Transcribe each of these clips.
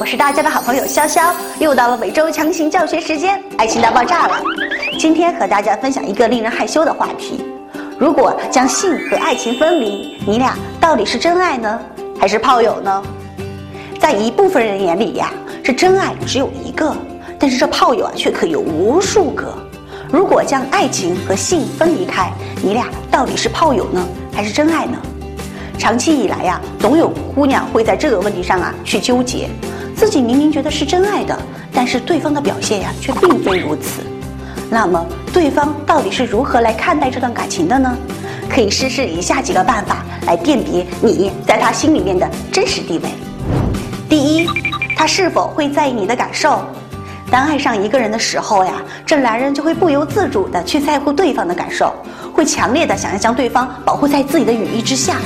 我是大家的好朋友潇潇，又到了每周强行教学时间，爱情大爆炸了。今天和大家分享一个令人害羞的话题：如果将性和爱情分离，你俩到底是真爱呢，还是炮友呢？在一部分人眼里呀，这真爱只有一个，但是这炮友啊却可有无数个。如果将爱情和性分离开，你俩到底是炮友呢，还是真爱呢？长期以来呀，总有姑娘会在这个问题上啊去纠结，自己明明觉得是真爱的，但是对方的表现呀却并非如此。那么对方到底是如何来看待这段感情的呢？可以试试以下几个办法来辨别你在他心里面的真实地位。第一，他是否会在意你的感受？当爱上一个人的时候呀，这男人就会不由自主的去在乎对方的感受，会强烈的想要将对方保护在自己的羽翼之下。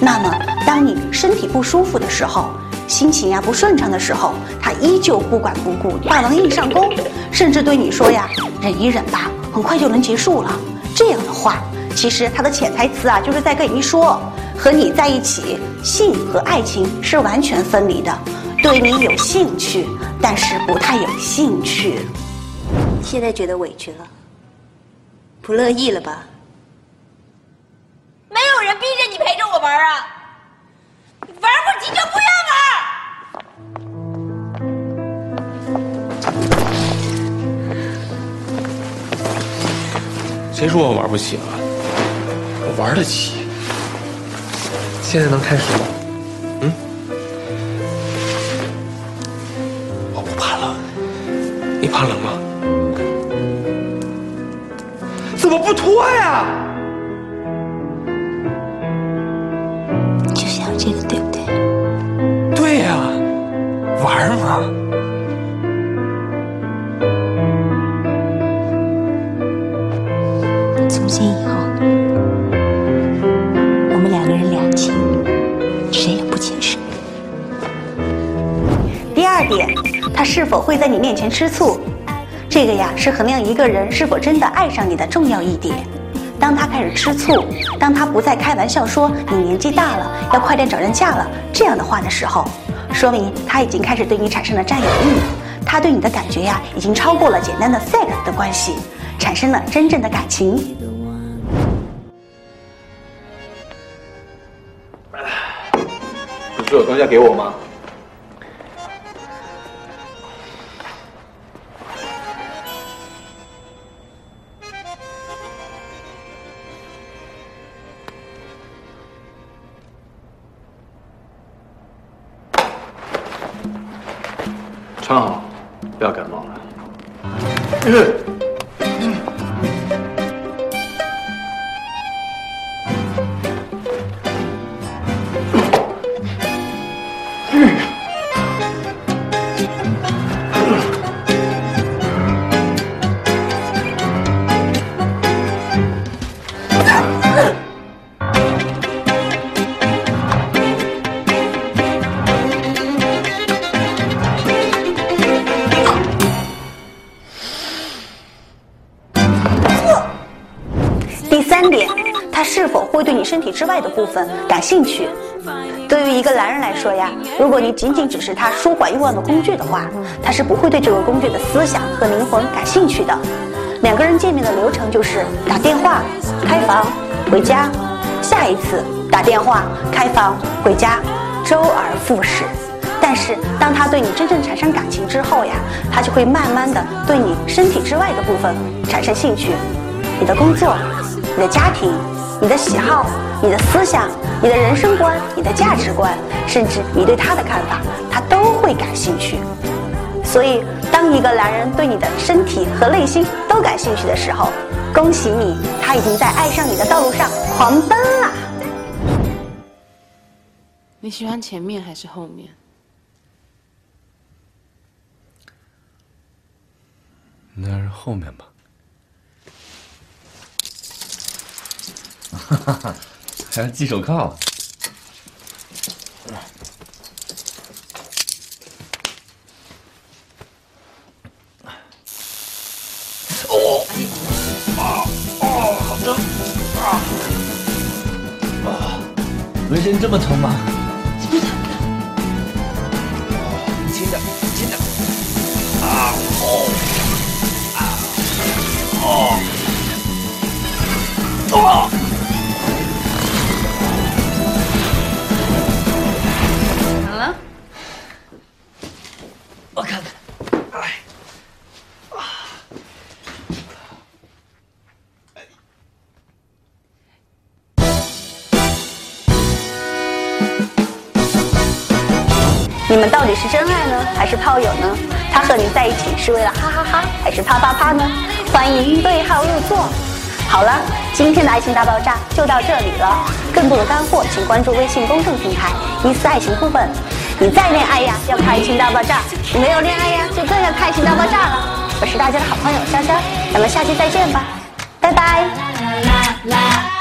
那么，当你身体不舒服的时候，心情呀不顺畅的时候，他依旧不管不顾，霸王硬上弓，甚至对你说呀：“忍一忍吧，很快就能结束了。”这样的话，其实他的潜台词啊，就是在跟你说，和你在一起，性和爱情是完全分离的，对你有兴趣，但是不太有兴趣。现在觉得委屈了，不乐意了吧？谁说我玩不起了？我玩得起。现在能开始吗？嗯？我不怕冷，你怕冷吗？怎么不脱呀？是否会在你面前吃醋？这个呀，是衡量一个人是否真的爱上你的重要一点。当他开始吃醋，当他不再开玩笑说你年纪大了，要快点找人嫁了这样的话的时候，说明他已经开始对你产生了占有欲，他对你的感觉呀，已经超过了简单的 sex 的关系，产生了真正的感情。不是有东西要给我吗？穿好，不要感冒了。会对你身体之外的部分感兴趣？对于一个男人来说呀，如果你仅仅只是他舒缓欲望的工具的话，他是不会对这个工具的思想和灵魂感兴趣的。两个人见面的流程就是打电话、开房、回家，下一次打电话、开房、回家，周而复始。但是当他对你真正产生感情之后呀，他就会慢慢的对你身体之外的部分产生兴趣，你的工作。你的家庭、你的喜好、你的思想、你的人生观、你的价值观，甚至你对他的看法，他都会感兴趣。所以，当一个男人对你的身体和内心都感兴趣的时候，恭喜你，他已经在爱上你的道路上狂奔了。你喜欢前面还是后面？那是后面吧。哈哈哈，还要系手铐。哦，啊哦，好疼啊！啊，纹身这么疼吗？不疼，轻点，轻点。啊，哦，啊，啊，痛。我看看。哎啊你们到底是真爱呢还是炮友呢？他和你在一起是为了哈哈哈还是啪啪啪呢？欢迎对号入座。好了今天的爱情大爆炸就到这里了。更多的干货请关注微信公众平台一四爱情部分你再恋爱呀，要开心到爆炸。你没有恋爱呀，就更要开心到爆炸了。我是大家的好朋友肖肖，咱们下期再见吧。拜拜。啦啦啦啦。